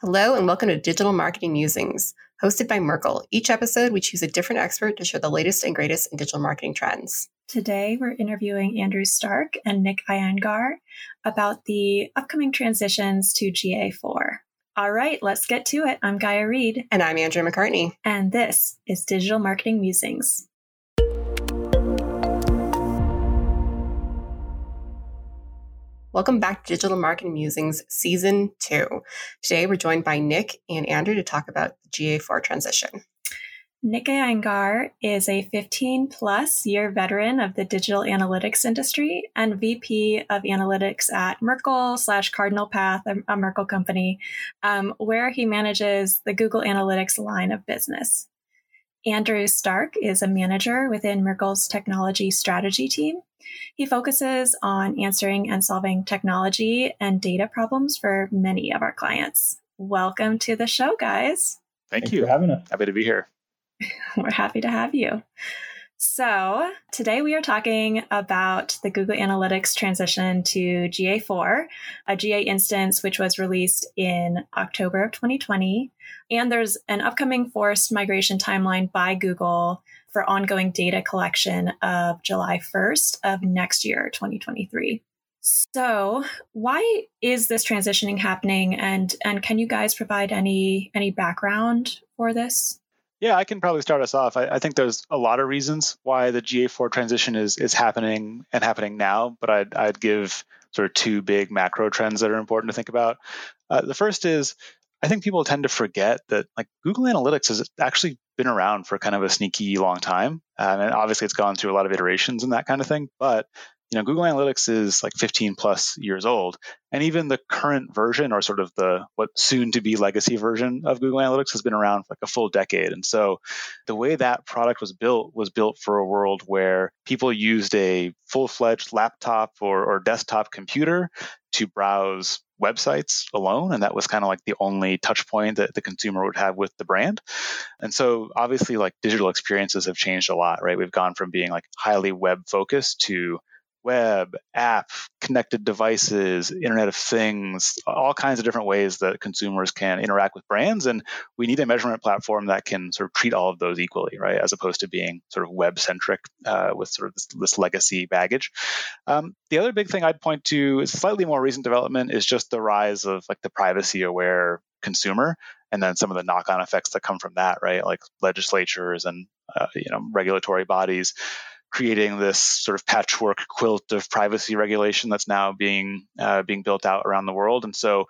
Hello, and welcome to Digital Marketing Musings, hosted by Merkle. Each episode, we choose a different expert to share the latest and greatest in digital marketing trends. Today, we're interviewing Andrew Stark and Nick Iyengar about the upcoming transitions to GA4. All right, let's get to it. I'm Gaia Reed. And I'm Andrew McCartney. And this is Digital Marketing Musings. Welcome back to Digital Marketing Musings Season 2. Today we're joined by Nick and Andrew to talk about the GA4 transition. Nick Iyengar is a 15 plus year veteran of the digital analytics industry and VP of analytics at Merkle slash Cardinal Path, a, Merkle company, um, where he manages the Google Analytics line of business. Andrew Stark is a manager within Merkle's technology strategy team he focuses on answering and solving technology and data problems for many of our clients. Welcome to the show, guys. Thank Thanks you for having us. Happy to be here. We're happy to have you. So, today we are talking about the Google Analytics transition to GA4, a GA instance which was released in October of 2020. And there's an upcoming forced migration timeline by Google for ongoing data collection of July 1st of next year, 2023. So, why is this transitioning happening and and can you guys provide any any background for this? Yeah, I can probably start us off. I, I, think there's a lot of reasons why the GA4 transition is is happening and happening now, but I'd, I'd give sort of two big macro trends that are important to think about. Uh, the first is I think people tend to forget that like Google Analytics has actually been around for kind of a sneaky long time, um, and obviously it's gone through a lot of iterations and that kind of thing. But you know, Google Analytics is like 15 plus years old, and even the current version, or sort of the what soon to be legacy version of Google Analytics, has been around for like a full decade. And so, the way that product was built was built for a world where people used a full fledged laptop or, or desktop computer to browse websites alone and that was kind of like the only touch point that the consumer would have with the brand and so obviously like digital experiences have changed a lot right we've gone from being like highly web focused to web, app, connected devices, Internet of Things, all kinds of different ways that consumers can interact with brands. And we need a measurement platform that can sort of treat all of those equally, right? As opposed to being sort of web centric uh, with sort of this, this legacy baggage. Um, the other big thing I'd point to is slightly more recent development is just the rise of like the privacy aware consumer and then some of the knock-on effects that come from that right like legislatures and uh, you know regulatory bodies creating this sort of patchwork quilt of privacy regulation that's now being uh, being built out around the world. And so,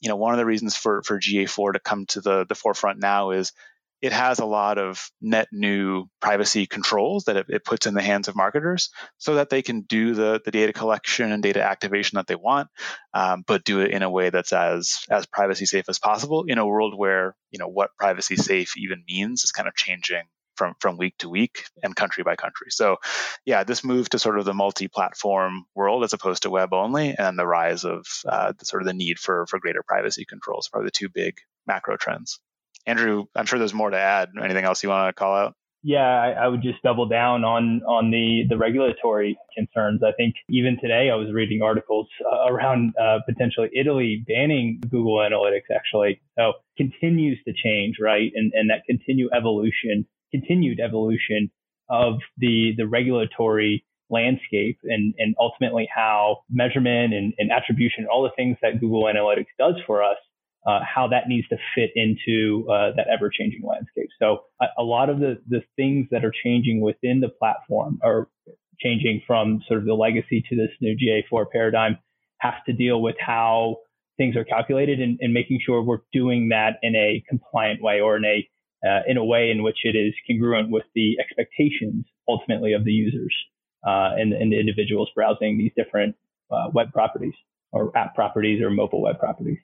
you know, one of the reasons for for GA4 to come to the the forefront now is it has a lot of net new privacy controls that it, it, puts in the hands of marketers so that they can do the, the data collection and data activation that they want um, but do it in a way that's as as privacy safe as possible in a world where you know what privacy safe even means is kind of changing from from week to week and country by country. So, yeah, this move to sort of the multi-platform world as opposed to web only, and the rise of uh, the, sort of the need for for greater privacy controls, probably the two big macro trends. Andrew, I'm sure there's more to add. Anything else you want to call out? Yeah, I, I, would just double down on on the the regulatory concerns. I think even today I was reading articles uh, around uh, potentially Italy banning Google Analytics. Actually, so continues to change, right? And and that continue evolution continued evolution of the the regulatory landscape and and ultimately how measurement and, and attribution, all the things that Google Analytics does for us, uh, how that needs to fit into uh, that ever changing landscape. So a, a, lot of the the things that are changing within the platform are changing from sort of the legacy to this new GA4 paradigm have to deal with how things are calculated and, and making sure we're doing that in a compliant way or in a uh, in a way in which it is congruent with the expectations ultimately of the users uh, and, and, the individuals browsing these different uh, web properties or app properties or mobile web properties.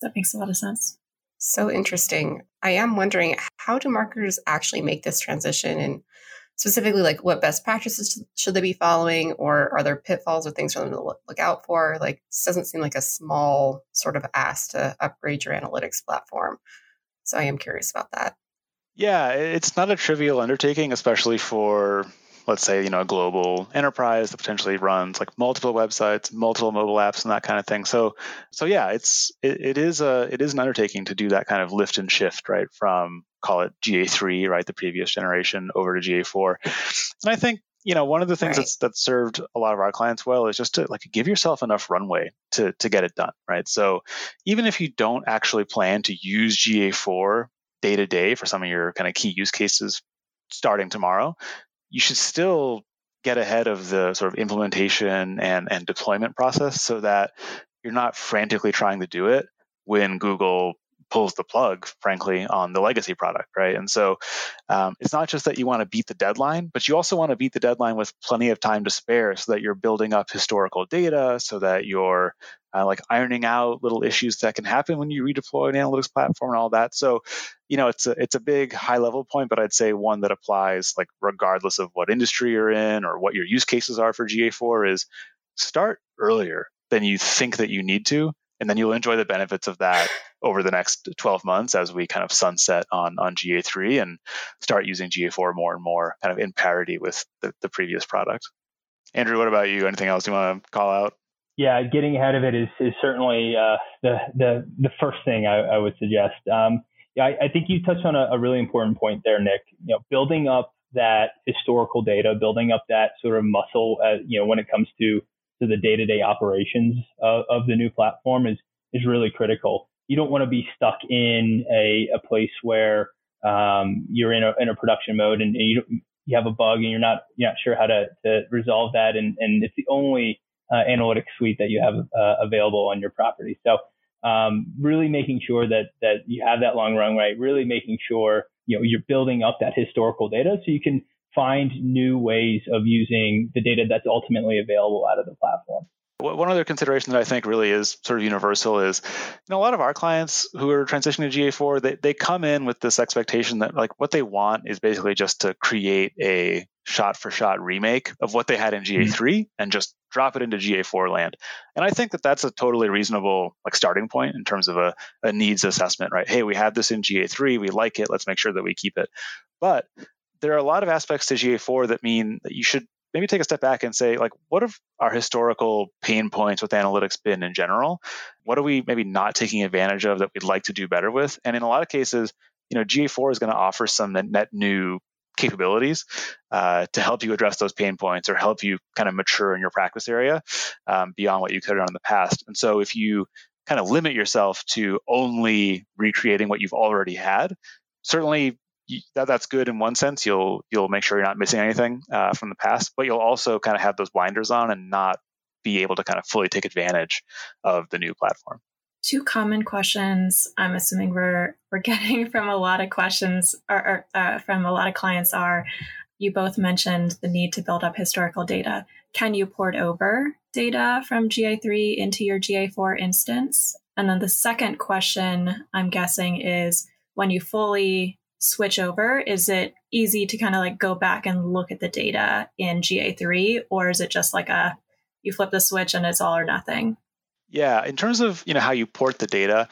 That makes a lot of sense. So interesting. I am wondering how do marketers actually make this transition and specifically like what best practices should they be following or are there pitfalls or things for them to look out for? Like this doesn't seem like a small sort of ask to upgrade your analytics platform. So I am curious about that. Yeah, it's not a trivial undertaking, especially for let's say, you know, a global enterprise that potentially runs like multiple websites, multiple mobile apps, and that kind of thing. So, so yeah, it's it, it is a it is an undertaking to do that kind of lift and shift, right, from call it GA3, right, the previous generation, over to GA4. And I think you know one of the things right. that's that's served a lot of our clients well is just to like give yourself enough runway to to get it done right so even if you don't actually plan to use ga4 day to day for some of your kind of key use cases starting tomorrow you should still get ahead of the sort of implementation and and deployment process so that you're not frantically trying to do it when google pulls the plug, frankly, on the legacy product, right? And so um, it's not just that you want to beat the deadline, but you also want to beat the deadline with plenty of time to spare so that you're building up historical data, so that you're uh, like ironing out little issues that can happen when you redeploy an analytics platform and all that. So, you know, it's a, it's a big high level point, but I'd say one that applies like regardless of what industry you're in or what your use cases are for GA4 is start earlier than you think that you need to and then you'll enjoy the benefits of that over the next 12 months as we kind of sunset on on GA3 and start using GA4 more and more, kind of in parity with the, the previous product. Andrew, what about you? Anything else you want to call out? Yeah, getting ahead of it is, is certainly uh, the, the the first thing I, I would suggest. Um, yeah, I, I, think you touched on a, a, really important point there, Nick. You know, building up that historical data, building up that sort of muscle, uh, you know, when it comes to to the day-to-day operations of, of the new platform is is really critical. You don't want to be stuck in a, a place where um, you're in a, in a production mode and, you you have a bug and you're not you're not sure how to, to resolve that and, and it's the only uh, analytics suite that you have uh, available on your property. So um, really making sure that that you have that long runway, really making sure you know you're building up that historical data so you can find new ways of using the data that's ultimately available out of the platform. One other consideration that I think really is sort of universal is, you know, a lot of our clients who are transitioning to GA4, they, they come in with this expectation that like what they want is basically just to create a shot for shot remake of what they had in GA3 mm-hmm. and just drop it into GA4 land. And I think that that's a totally reasonable like starting point in terms of a, a needs assessment, right? Hey, we have this in GA3, we like it, let's make sure that we keep it. But there are a lot of aspects to GA4 that mean that you should maybe take a step back and say, like, what have our historical pain points with analytics been in general? What are we maybe not taking advantage of that we'd like to do better with? And in a lot of cases, you know, GA4 is going to offer some net new capabilities uh, to help you address those pain points or help you kind of mature in your practice area um, beyond what you could have done in the past. And so if you kind of limit yourself to only recreating what you've already had, certainly that that's good in one sense. You'll you'll make sure you're not missing anything uh, from the past, but you'll also kind of have those blinders on and not be able to kind of fully take advantage of the new platform. Two common questions I'm assuming we're we're getting from a lot of questions or, or uh, from a lot of clients are you both mentioned the need to build up historical data. Can you port over data from GA3 into your GA4 instance? And then the second question I'm guessing is when you fully switch over, is it easy to kind of like go back and look at the data in GA3, or is it just like a you flip the switch and it's all or nothing? Yeah, in terms of you know how you port the data,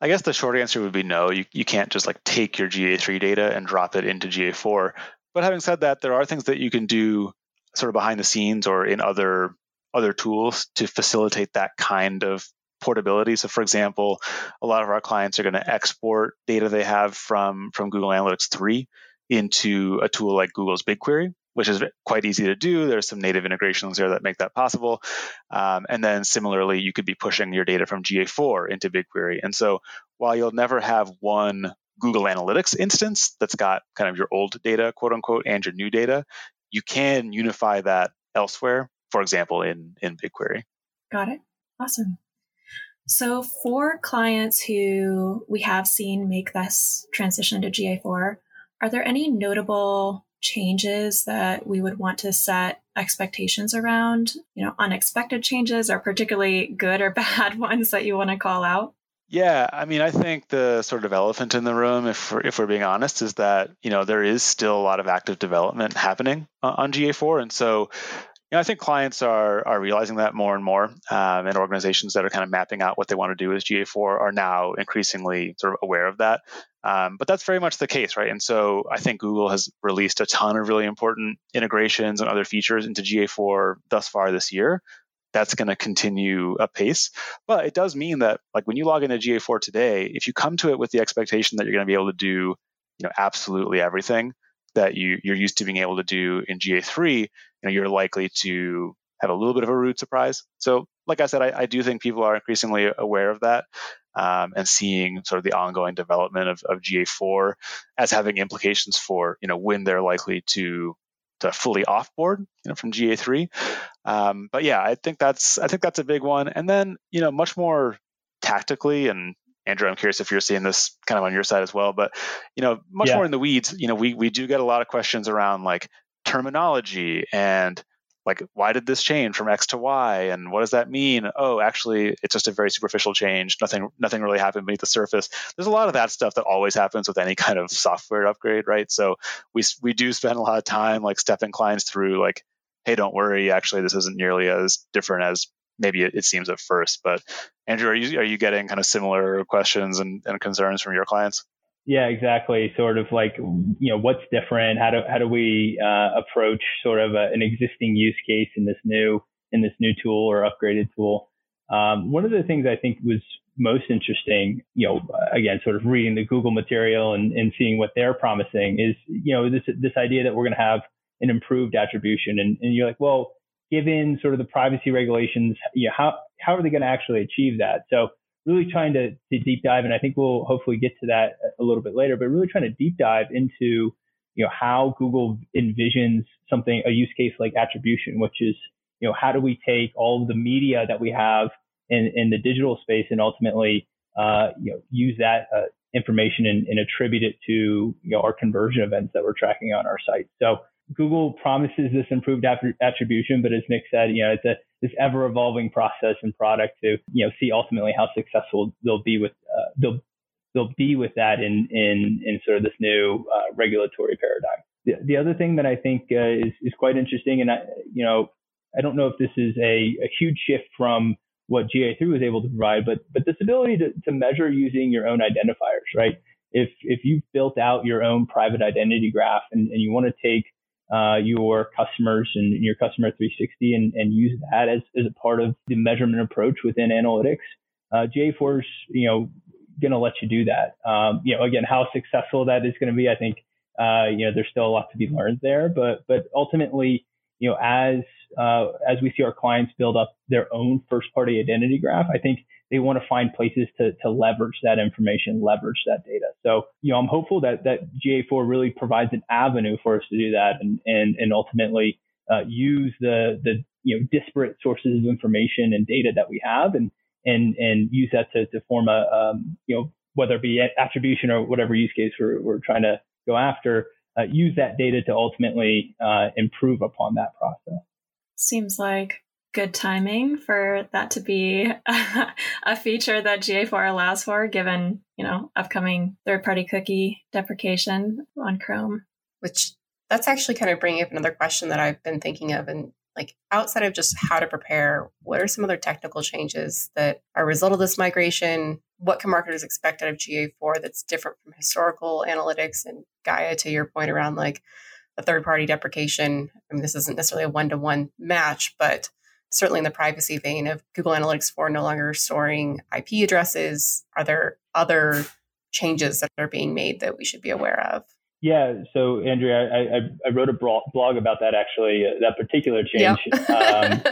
I guess the short answer would be no. You you can't just like take your GA3 data and drop it into GA4. But having said that, there are things that you can do sort of behind the scenes or in other other tools to facilitate that kind of portability. So, for example, a lot of our clients are going to export data they have from from Google Analytics 3 into a tool like Google's BigQuery, which is quite easy to do. There's some native integrations there that make that possible. Um, and then similarly, you could be pushing your data from GA4 into BigQuery. And so, while you'll never have one Google Analytics instance that's got kind of your old data, quote unquote, and your new data, you can unify that elsewhere. For example, in in BigQuery. Got it. Awesome. So, for clients who we have seen make this transition to GA4, are there any notable changes that we would want to set expectations around? You know, unexpected changes or particularly good or bad ones that you want to call out? Yeah, I mean, I think the sort of elephant in the room, if we're, if we're being honest, is that you know there is still a lot of active development happening uh, on GA4, and so know, I think clients are are realizing that more and more, um, and organizations that are kind of mapping out what they want to do with GA4 are now increasingly sort of aware of that. Um, but that's very much the case, right? And so I think Google has released a ton of really important integrations and other features into GA4 thus far this year. That's going to continue apace. But it does mean that, like, when you log into GA4 today, if you come to it with the expectation that you're going to be able to do, you know, absolutely everything that you, you're used to being able to do in GA3, you know, you're likely to have a little bit of a rude surprise. So, like I said, I, I do think people are increasingly aware of that um, and seeing sort of the ongoing development of, of GA4 as having implications for you know when they're likely to to fully offboard you know from GA3. Um, but yeah, I think that's I think that's a big one. And then you know much more tactically and Andrew, I'm curious if you're seeing this kind of on your side as well. But you know, much yeah. more in the weeds. You know, we we do get a lot of questions around like terminology and like why did this change from x to y and what does that mean? Oh actually it's just a very superficial change. Nothing nothing really happened beneath the surface. There's a lot of that stuff that always happens with any kind of software upgrade right? So we we do spend a lot of time like stepping clients through like hey don't worry actually this isn't nearly as different as maybe it, it seems at first. But andrew are you are you getting kind of similar questions and, and concerns from your clients yeah, exactly. Sort of like, you know, what's different? How do how do we uh, approach sort of a, an existing use case in this new in this new tool or upgraded tool? Um, one of the things I think was most interesting, you know, again, sort of reading the Google material and, and seeing what they're promising is, you know, this this idea that we're going to have an improved attribution, and, and you're like, well, given sort of the privacy regulations, you know, how how are they going to actually achieve that? So really trying to, to deep dive, and I think we'll hopefully get to that a little bit later, but really trying to deep dive into you know how Google envisions something a use case like attribution, which is you know how do we take all of the media that we have in, in the digital space and ultimately uh, you know use that uh, information and, and, attribute it to you know our conversion events that we're tracking on our site. So Google promises this improved attribution, but as Nick said, you know, it's a this ever evolving process and product to you know see ultimately how successful they'll be with uh, they'll they'll be with that in in in sort of this new uh, regulatory paradigm. The, the other thing that I think uh, is is quite interesting, and I you know I don't know if this is a, a huge shift from what GA3 was able to provide, but but this ability to, to measure using your own identifiers, right? If if you've built out your own private identity graph and, and you want to take uh, your customers and your customer 360 and, and use that as, as a part of the measurement approach within analytics. Uh, GA4 is, you know, going to let you do that. Um, you know, again, how successful that is going to be, I think, uh, you know, there's still a lot to be learned there, but, but ultimately, you know, as, uh, as we see our clients build up their own first party identity graph, I think they want to find places to, to leverage that information, leverage that data. So, you know, I'm hopeful that, that GA4 really provides an avenue for us to do that and, and, and ultimately uh, use the, the, you know, disparate sources of information and data that we have and, and, and use that to, to form a, um, you know, whether it be attribution or whatever use case we're, we're trying to go after, uh, use that data to ultimately uh, improve upon that process. Seems like good timing for that to be a feature that GA4 allows for, given you know upcoming third-party cookie deprecation on Chrome. Which that's actually kind of bringing up another question that I've been thinking of, and like outside of just how to prepare, what are some other technical changes that are a result of this migration? What can marketers expect out of GA4 that's different from historical analytics and Gaia? To your point around like the third-party deprecation. I mean, this isn't necessarily a one-to-one match, but certainly in the privacy vein of Google Analytics 4 no longer storing IP addresses? Are there other changes that are being made that we should be aware of? Yeah, so Andrea, I, I, I wrote a blog about that actually, uh, that particular change. Yep. um,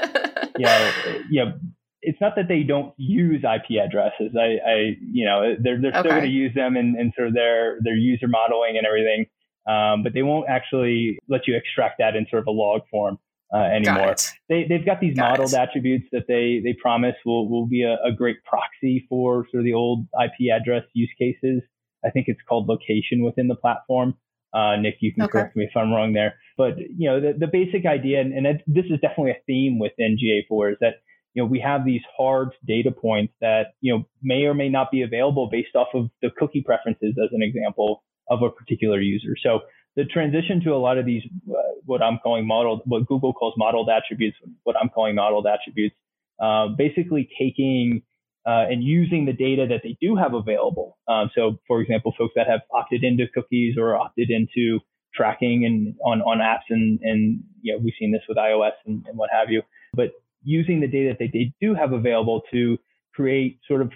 yeah, yeah. It's not that they don't use IP addresses. I, I you know, they're they're still going to use them in, in sort of their their user modeling and everything, um, but they won't actually let you extract that in sort of a log form uh, anymore. They, they've got these got modeled it. attributes that they, they promise will, will be a, a, great proxy for sort of the old IP address use cases. I think it's called location within the platform. Uh, Nick, you can okay. correct me if I'm wrong there. But, you know, the, the basic idea, and, and it, this is definitely a theme within GA4, is that, you know, we have these hard data points that, you know, may or may not be available based off of the cookie preferences, as an example, of a particular user. So the transition to a lot of these, uh, what I'm calling modeled, what Google calls modeled attributes, what I'm calling modeled attributes, uh, basically taking uh, and using the data that they do have available. Um, so, for example, folks that have opted into cookies or opted into tracking and on, on apps and, and, you know, we've seen this with iOS and, and what have you, but using the data that they they do have available to create sort of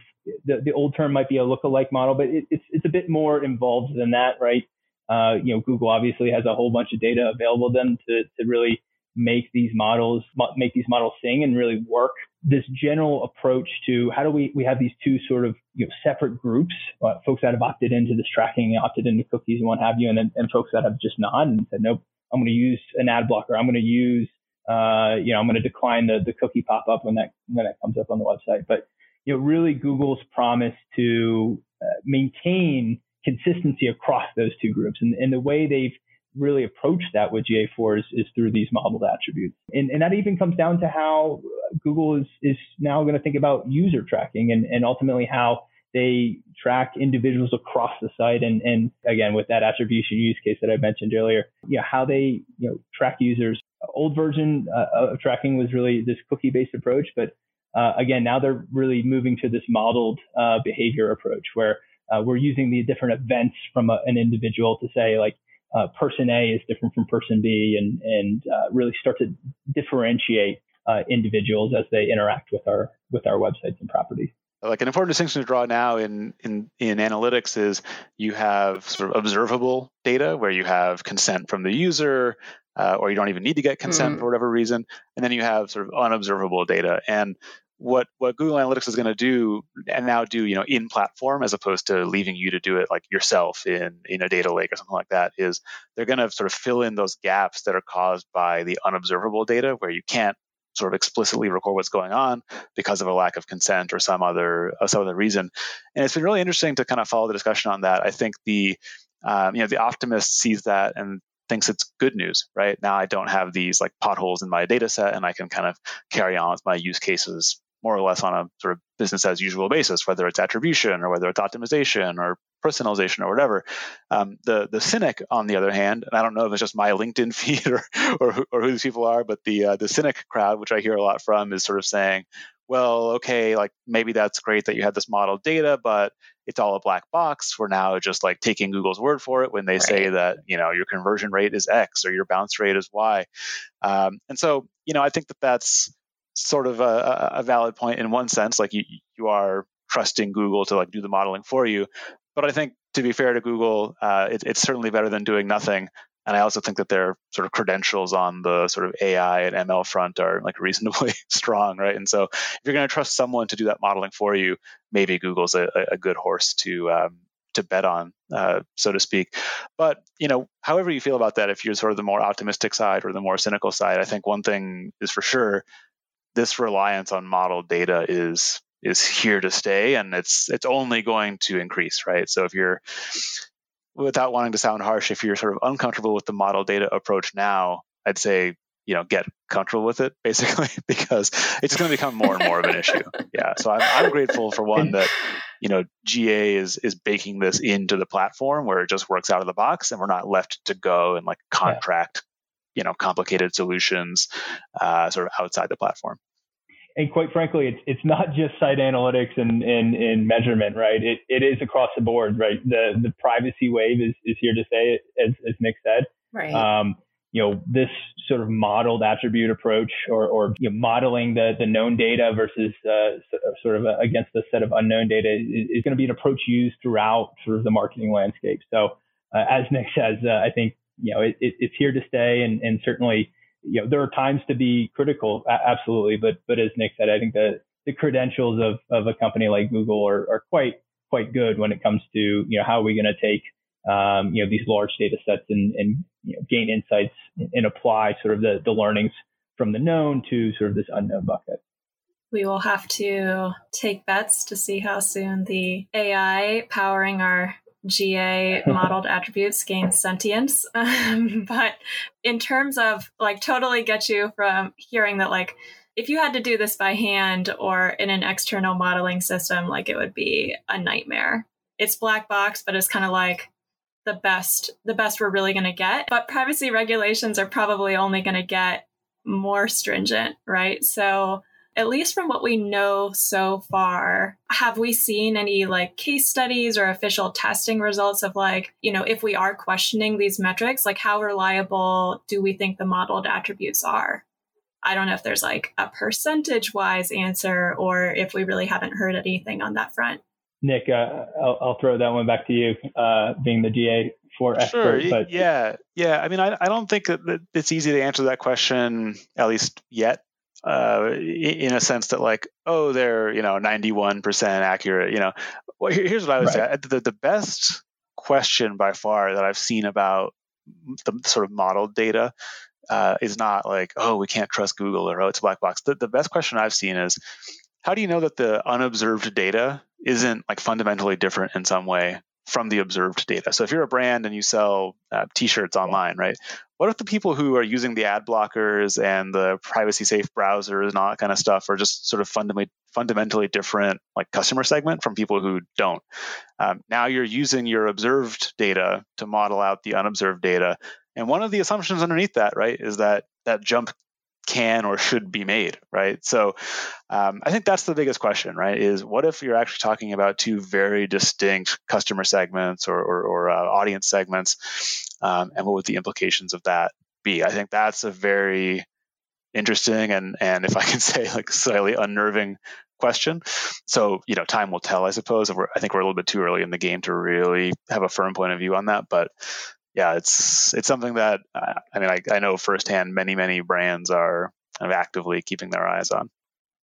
the, the old term might be a lookalike model, but it, it's, it's a bit more involved than that, right? Uh, you know, Google obviously has a whole bunch of data available to them to, to really make these models, make these models sing and really work. This general approach to how do we, we have these two sort of, you know, separate groups, uh, folks that have opted into this tracking, opted into cookies and what have you, and then, and folks that have just not and said, nope, I'm going to use an ad blocker. I'm going to use, uh, you know, I'm going to decline the, the cookie pop up when that, when that comes up on the website. But, you know, really Google's promise to uh, maintain consistency across those two groups. And, and the way they've really approach that with GA4 is, is through these modeled attributes. And, and that even comes down to how Google is, is now going to think about user tracking and, and ultimately how they track individuals across the site. And, and again, with that attribution use case that I mentioned earlier, you know, how they, you know, track users. Old version uh, of tracking was really this cookie based approach, but uh, again, now they're really moving to this modeled uh, behavior approach where uh, we're using the different events from a, an individual to say like uh, person A is different from person B, and and uh, really start to differentiate uh, individuals as they interact with our with our websites and properties. Like an important distinction to draw now in in in analytics is you have sort of observable data where you have consent from the user, uh, or you don't even need to get consent mm. for whatever reason, and then you have sort of unobservable data and what what Google Analytics is going to do and now do, you know, in platform as opposed to leaving you to do it like yourself in in a data lake or something like that is they're going to sort of fill in those gaps that are caused by the unobservable data where you can't sort of explicitly record what's going on because of a lack of consent or some other uh, some other reason. And it's been really interesting to kind of follow the discussion on that. I think the um, you know the optimist sees that and thinks it's good news, right? Now I don't have these like potholes in my data set and I can kind of carry on with my use cases more or less on a sort of business as usual basis, whether it's attribution or whether it's optimization or personalization or whatever. Um, the the cynic, on the other hand, and I don't know if it's just my LinkedIn feed or or, or who these people are, but the uh, the cynic crowd, which I hear a lot from, is sort of saying, well, okay, like maybe that's great that you had this model data, but it's all a black box. We're now just like taking Google's word for it when they right. say that you know your conversion rate is X or your bounce rate is Y. Um, and so you know I think that that's sort of a, a valid point in one sense. Like you, you are trusting Google to like do the modeling for you. But I think to be fair to Google, uh, it, it's certainly better than doing nothing. And I also think that their sort of credentials on the sort of AI and ML front are like reasonably strong, right? And so if you're going to trust someone to do that modeling for you, maybe Google's a, a good horse to um, to bet on, uh, so to speak. But you know, however you feel about that, if you're sort of the more optimistic side or the more cynical side, I think one thing is for sure: this reliance on model data is is here to stay and it's it's only going to increase right? So if you're without wanting to sound harsh if you're sort of uncomfortable with the model data approach now i'd say you know get comfortable with it basically because it's going to become more and more of an issue. Yeah so I'm, I'm grateful for one that you know ga is is baking this into the platform where it just works out of the box and we're not left to go and like contract you know complicated solutions uh, sort of outside the platform and quite frankly, it's it's not just site analytics and, and, and measurement, right? It, it is across the board, right? The the privacy wave is, is here to stay, as, as Nick said. Right. Um, you know, this sort of modeled attribute approach or, or you know, modeling the, the known data versus uh, sort of against the set of unknown data is, is going to be an approach used throughout sort of the marketing landscape. So, uh, as Nick says, uh, I think you know it, it, it's here to stay, and, and certainly you know there are times to be critical, absolutely. But but as Nick said, I think the the credentials of of a company like Google are, are quite quite good when it comes to you know how are we going to take um, you know these large data sets and, and you know, gain insights and apply sort of the, the learnings from the known to sort of this unknown bucket. We will have to take bets to see how soon the AI powering our GA modeled attributes gain sentience. Um, but in terms of like totally get you from hearing that like if you had to do this by hand or in an external modeling system, like it would be a nightmare. It's black box, but it's kind of like the best the best we're really going to get but privacy regulations are probably only going to get more stringent right so at least from what we know so far, have we seen any like case studies or official testing results of like, you know, if we are questioning these metrics, like how reliable do we think the modeled attributes are? I don't know if there's like a percentage wise answer or if we really haven't heard anything on that front. Nick, uh, I'll, I'll, throw that one back to you, uh, being the GA for expert. Sure. But... Yeah. Yeah. I mean, I, I don't think that it's easy to answer that question, at least yet uh, in a sense that like, oh, they're you know 91% accurate. You know, well, here's what I would right. say: the, the best question by far that I've seen about the sort of modeled data uh, is not like, oh, we can't trust Google or oh, it's a black box. The, the best question I've seen is, how do you know that the unobserved data isn't like fundamentally different in some way from the observed data. So if you're a brand and you sell uh, t-shirts online, right? What if the people who are using the ad blockers and the privacy safe browsers and all that kind of stuff are just sort of fundamentally fundamentally different like customer segment from people who don't? Um, now you're using your observed data to model out the unobserved data. And one of the assumptions underneath that, right, is that that jump can or should be made, right? So um, I think that's the biggest question, right? Is what if you're actually talking about two very distinct customer segments or, or, or uh, audience segments, um, and what would the implications of that be? I think that's a very interesting and and if I can say like slightly unnerving question. So you know, time will tell, I suppose. I think we're a little bit too early in the game to really have a firm point of view on that, but yeah, it's it's something that uh, I mean I, I know firsthand. Many many brands are kind of actively keeping their eyes on.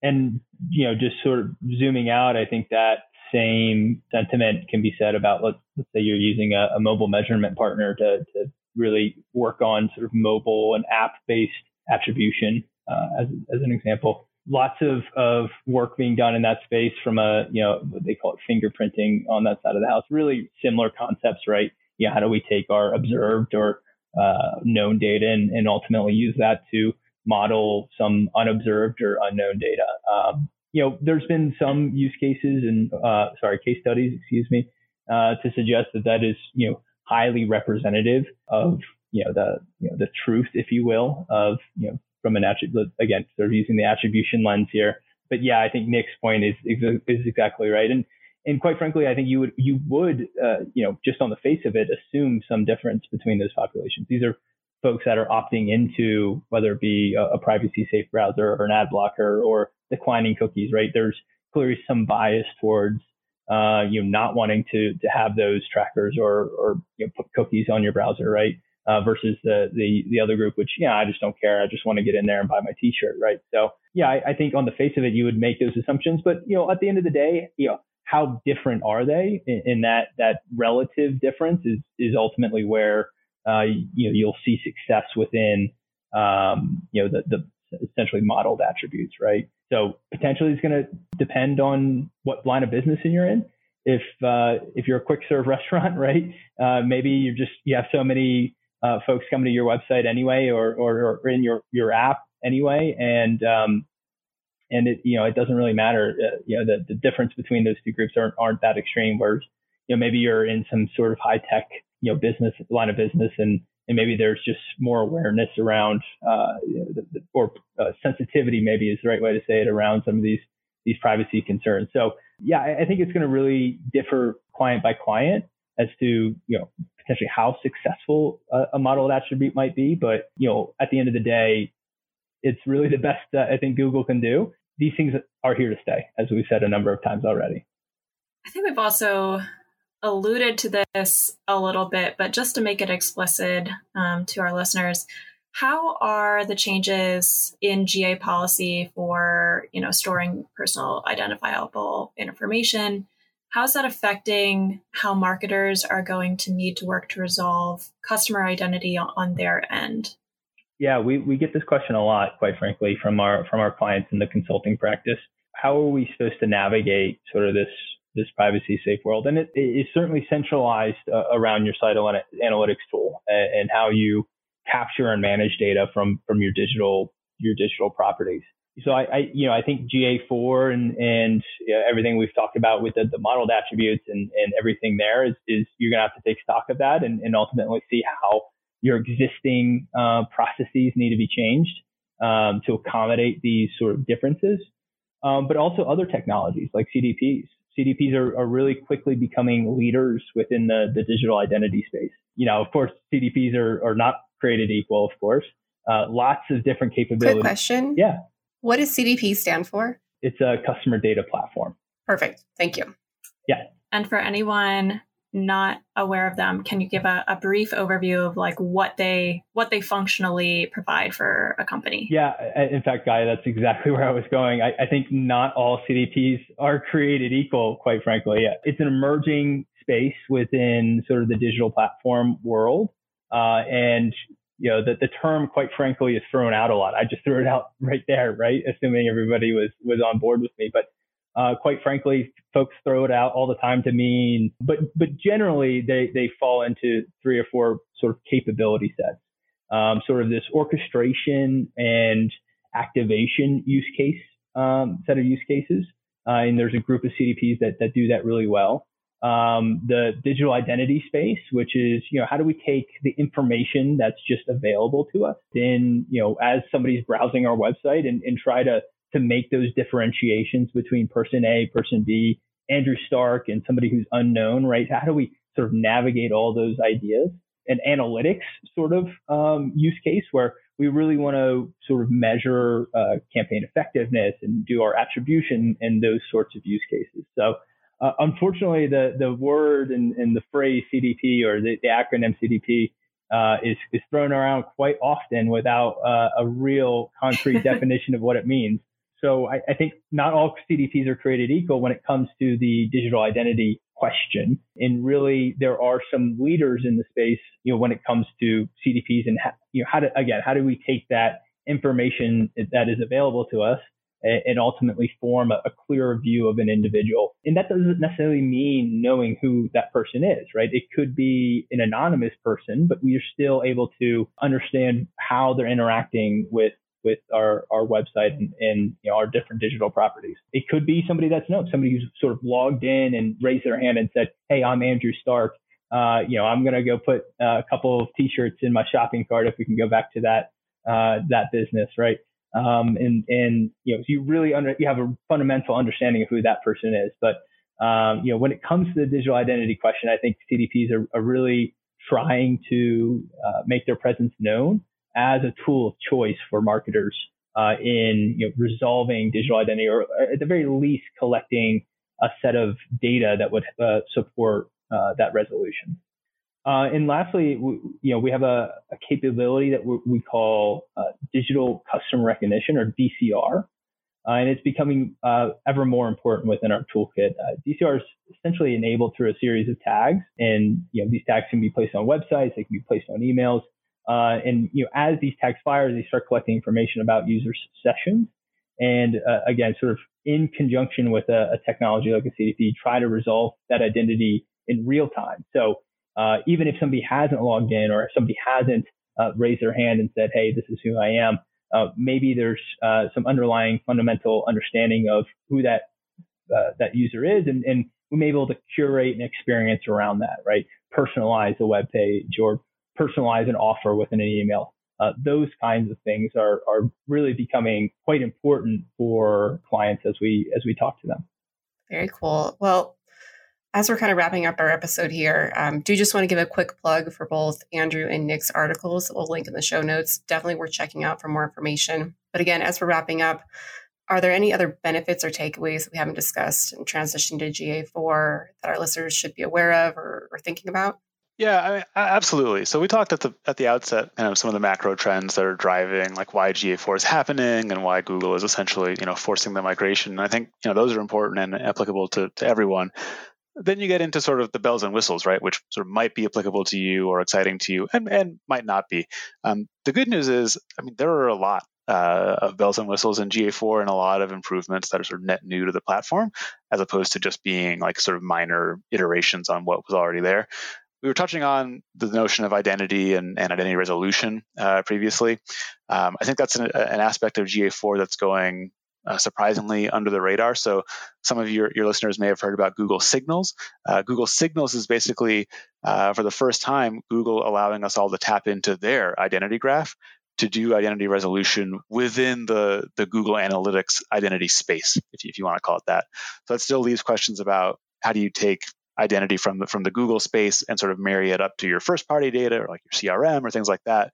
And you know, just sort of zooming out, I think that same sentiment can be said about let's, let's say you're using a, a mobile measurement partner to to really work on sort of mobile and app based attribution uh, as as an example. Lots of, of work being done in that space from a, you know, what they call it fingerprinting on that side of the house. Really similar concepts, right? Yeah, how do we take our observed or uh, known data and, and, ultimately use that to model some unobserved or unknown data? Um, you know, there's been some use cases and uh, sorry, case studies, excuse me, uh, to suggest that that is you know highly representative of you know the you know the truth, if you will, of you know from an attribute again, sort of using the attribution lens here. But yeah, I think Nick's point is is exactly right, and and quite frankly, I think you would you would uh, you know just on the face of it assume some difference between those populations. These are folks that are opting into whether it be a, a privacy safe browser or an ad blocker or declining cookies. Right? There's clearly some bias towards uh, you know not wanting to to have those trackers or or you know, put cookies on your browser. Right? Uh, versus the, the the other group, which yeah, I just don't care. I just want to get in there and buy my T-shirt, right? So yeah, I, I think on the face of it, you would make those assumptions, but you know, at the end of the day, you know, how different are they? And that that relative difference is is ultimately where uh, you know you'll see success within um, you know the, the essentially modeled attributes, right? So potentially it's going to depend on what line of business you're in. If uh, if you're a quick serve restaurant, right? Uh, maybe you just you have so many uh, folks coming to your website anyway, or, or, or in your your app anyway, and um, and it you know it doesn't really matter. Uh, you know the, the difference between those two groups aren't aren't that extreme. Whereas you know maybe you're in some sort of high tech you know business line of business and and maybe there's just more awareness around uh, the, the, or uh, sensitivity maybe is the right way to say it around some of these these privacy concerns. So yeah, I, I think it's going to really differ client by client as to you know potentially how successful a, a model attribute might be. But you know at the end of the day, it's really the best that I think Google can do these things are here to stay, as we've said a number of times already. I think we've also alluded to this a little bit, but just to make it explicit um, to our listeners, how are the changes in GA policy for you know storing personal identifiable information? How's that affecting how marketers are going to need to work to resolve customer identity on their end? Yeah, we, we get this question a lot, quite frankly, from our from our clients in the consulting practice. How are we supposed to navigate sort of this this privacy safe world? And it, it is certainly centralized uh, around your site analytics tool and, and, how you capture and manage data from from your digital your digital properties. so I, I, you know, I think GA4 and and you know, everything we've talked about with the, the modeled attributes and, and everything there is, is you're gonna have to take stock of that and, and ultimately see how your existing uh, processes need to be changed um, to accommodate these sort of differences, um, but also other technologies like CDPs. CDPs are, are really quickly becoming leaders within the, the digital identity space. You know, of course, CDPs are, are not created equal, of course. Uh, lots of different capabilities. Quick question. Yeah. What does CDP stand for? It's a customer data platform. Perfect. Thank you. Yeah. And for anyone not aware of them, can you give a, a, brief overview of like what they what they functionally provide for a company? Yeah, in fact, Gaia, that's exactly where I was going. I, I think not all CDPs are created equal, quite frankly. Yeah. It's an emerging space within sort of the digital platform world. Uh, and you know, the, the term, quite frankly, is thrown out a lot. I just threw it out right there, right? Assuming everybody was was on board with me. But uh, quite frankly, folks throw it out all the time to mean, but but generally they they fall into three or four sort of capability sets. Um, sort of this orchestration and activation use case um, set of use cases, uh, and there's a group of CDPs that that do that really well. Um, the digital identity space, which is you know how do we take the information that's just available to us, then you know as somebody's browsing our website and, and try to to make those differentiations between person A, person B, Andrew Stark, and somebody who's unknown, right? How do we sort of navigate all those ideas? An analytics sort of um, use case where we really want to sort of measure uh, campaign effectiveness and do our attribution and those sorts of use cases. So, uh, unfortunately, the the word and, and the phrase CDP or the, the acronym CDP uh, is is thrown around quite often without uh, a real concrete definition of what it means. So I, I, think not all CDPs are created equal when it comes to the digital identity question. And really, there are some leaders in the space, you know, when it comes to CDPs and how, you know how to again how do we take that information that is available to us and ultimately form a, a clearer view of an individual. And that doesn't necessarily mean knowing who that person is, right? It could be an anonymous person, but we are still able to understand how they're interacting with with our, our website and, and you know, our different digital properties. It could be somebody that's known, somebody who's sort of logged in and raised their hand and said, Hey, I'm Andrew Stark. Uh, you know, I'm going to go put uh, a couple of t-shirts in my shopping cart if we can go back to that, uh, that business, right? Um, and, and, you know, you really under, you have a fundamental understanding of who that person is. But, um, you know, when it comes to the digital identity question, I think CDPs are, are really trying to uh, make their presence known as a tool of choice for marketers uh, in you know, resolving digital identity, or at the very least, collecting a set of data that would uh, support uh, that resolution. Uh, and lastly, we, you know, we have a, a capability that we, we call uh, digital customer recognition, or DCR. Uh, and it's becoming ever more important within our toolkit. DCR is essentially enabled through a series of tags, and you know these tags can be placed on websites, they can be placed on emails, uh, and you know, as these tags fire, they start collecting information about user sessions. And uh, again, sort of in conjunction with a, a, technology like a CDP, try to resolve that identity in real time. So uh, even if somebody hasn't logged in or if somebody hasn't uh, raised their hand and said, "Hey, this is who I am," uh, maybe there's uh, some underlying fundamental understanding of who that that user is, and, and we may be able to curate an experience around that, right? Personalize a web page or personalize an offer within an email. Uh, those kinds of things are, are really becoming quite important for clients as we as we talk to them. Very cool. Well, as we're kind of wrapping up our episode here, um, do just want to give a quick plug for both Andrew and Nick's articles we'll link in the show notes. Definitely worth checking out for more information. But again, as we're wrapping up, are there any other benefits or takeaways that we haven't discussed in transition to GA4 that our listeners should be aware of or, or thinking about? Yeah, I absolutely. So we talked at the at the outset, you know, some of the macro trends that are driving like why GA4 is happening and why Google is essentially, you know, forcing the migration. And I think, you know, those are important and applicable to, to everyone. Then you get into sort of the bells and whistles, right, which sort of might be applicable to you or exciting to you, and, and might not be. Um, the good news is, I mean, there are a lot uh, of bells and whistles in GA4 and a lot of improvements that are sort of net new to the platform, as opposed to just being like sort of minor iterations on what was already there we were touching on the notion of identity and, and identity resolution uh, previously. Um, I think that's an, an, aspect of GA4 that's going uh, surprisingly under the radar. So, some of your, your listeners may have heard about Google Signals. Uh, Google Signals is basically, uh, for the first time, Google allowing us all to tap into their identity graph to do identity resolution within the, the Google Analytics identity space, if you, if you want to call it that. So, that still leaves questions about how do you take identity from the, from the Google space and sort of marry it up to your first party data or like your CRM or things like that.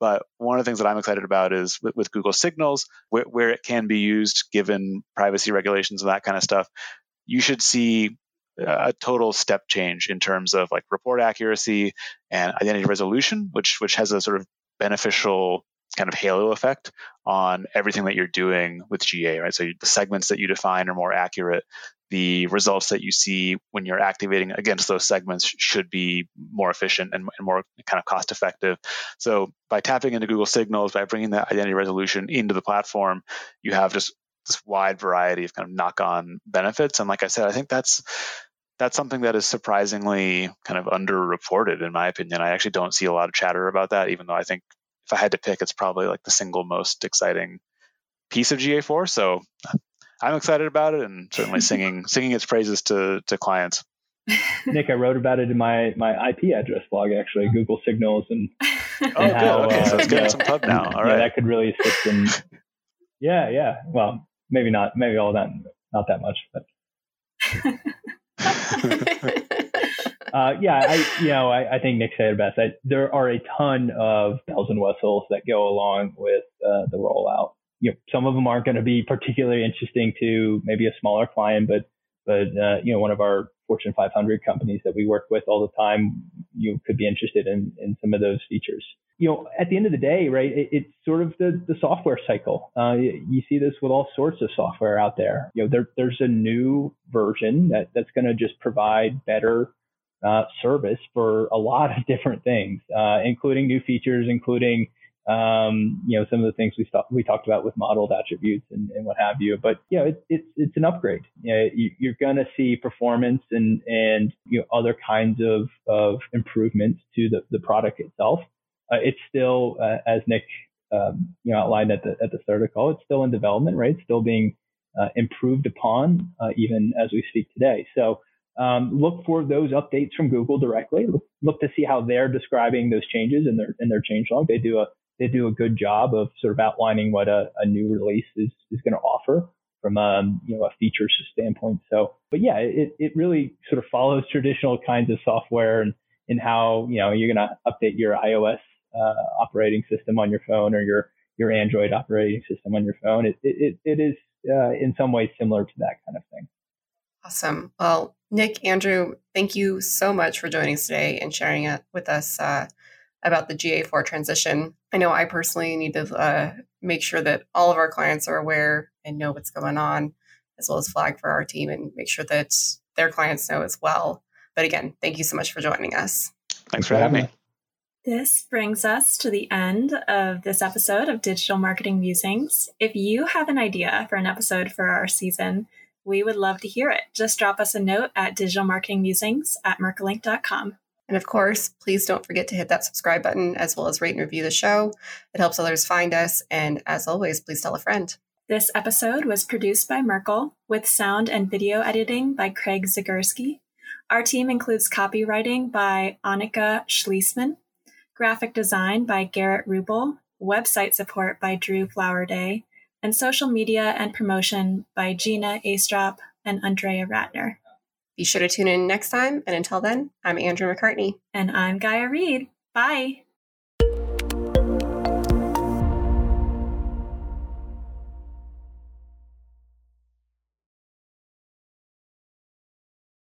But one of the things that I'm excited about is with, with Google Signals, where, where it can be used given privacy regulations and that kind of stuff, you should see a total step change in terms of like report accuracy and identity resolution, which which has a sort of beneficial kind of halo effect on everything that you're doing with GA, right? So the segments that you define are more accurate the results that you see when you're activating against those segments should be more efficient and, and, more kind of cost effective. So by tapping into Google Signals, by bringing that identity resolution into the platform, you have just this wide variety of kind of knock-on benefits. And like I said, I think that's that's something that is surprisingly kind of underreported in my opinion. I actually don't see a lot of chatter about that, even though I think if I had to pick, it's probably like the single most exciting piece of GA4. So I'm excited about it and certainly singing singing its praises to to clients. Nick, I wrote about it in my my IP address blog actually, Google Signals and, and oh, how. Okay, uh, so it's getting some pub now. All right, yeah, that could really assist in. Yeah, yeah. Well, maybe not. Maybe all that not that much, but. uh, yeah, I you know I, I think Nick said it best. I, there are a ton of bells and whistles that go along with uh, the rollout you know, some of them aren't going to be particularly interesting to maybe a smaller client, but but uh, you know, one of our Fortune 500 companies that we work with all the time, you could be interested in in some of those features. You know, at the end of the day, right? It, it's sort of the the software cycle. Uh, you see this with all sorts of software out there. You know, there there's a new version that that's going to just provide better uh, service for a lot of different things, uh, including new features, including um, you know, some of the things we, we talked about with modeled attributes and, and what have you. But, you know, it, it's, it's an upgrade. You know, you, are going to see performance and, and, you know, other kinds of, of improvements to the, the product itself. Uh, it's still, uh, as Nick, um, you know, outlined at the, at the start of the call, it's still in development, right? Still being uh, improved upon, uh, even as we speak today. So, um, look for those updates from Google directly. Look, look, to see how they're describing those changes in their in their change log. They do a they do a good job of sort of outlining what a, a new release is, is going to offer from a, um, you know, a feature standpoint. So, but yeah, it, it really sort of follows traditional kinds of software and in how, you know, you're going to update your iOS uh, operating system on your phone or your, your Android operating system on your phone. It, it, it is uh, in some ways similar to that kind of thing. Awesome. Well, Nick, Andrew, thank you so much for joining us today and sharing it with us uh, about the GA4 transition. I know I personally need to uh, make sure that all of our clients are aware and know what's going on, as well as flag for our team and make sure that their clients know as well. But again, thank you so much for joining us. Thanks for having me. This brings us to the end of this episode of Digital Marketing Musings. If you have an idea for an episode for our season, we would love to hear it. Just drop us a note at digitalmarketingmusings at merkle-link.com. And of course, please don't forget to hit that subscribe button as well as rate and review the show. It helps others find us. And as always, please tell a friend. This episode was produced by Merkle with sound and video editing by Craig Zagorski. Our team includes copywriting by Annika Schließman, graphic design by Garrett Rubel, website support by Drew Flowerday, and social media and promotion by Gina Astrop and Andrea Ratner. Be sure to tune in next time. And until then, I'm Andrew McCartney. And I'm Gaia Reed. Bye.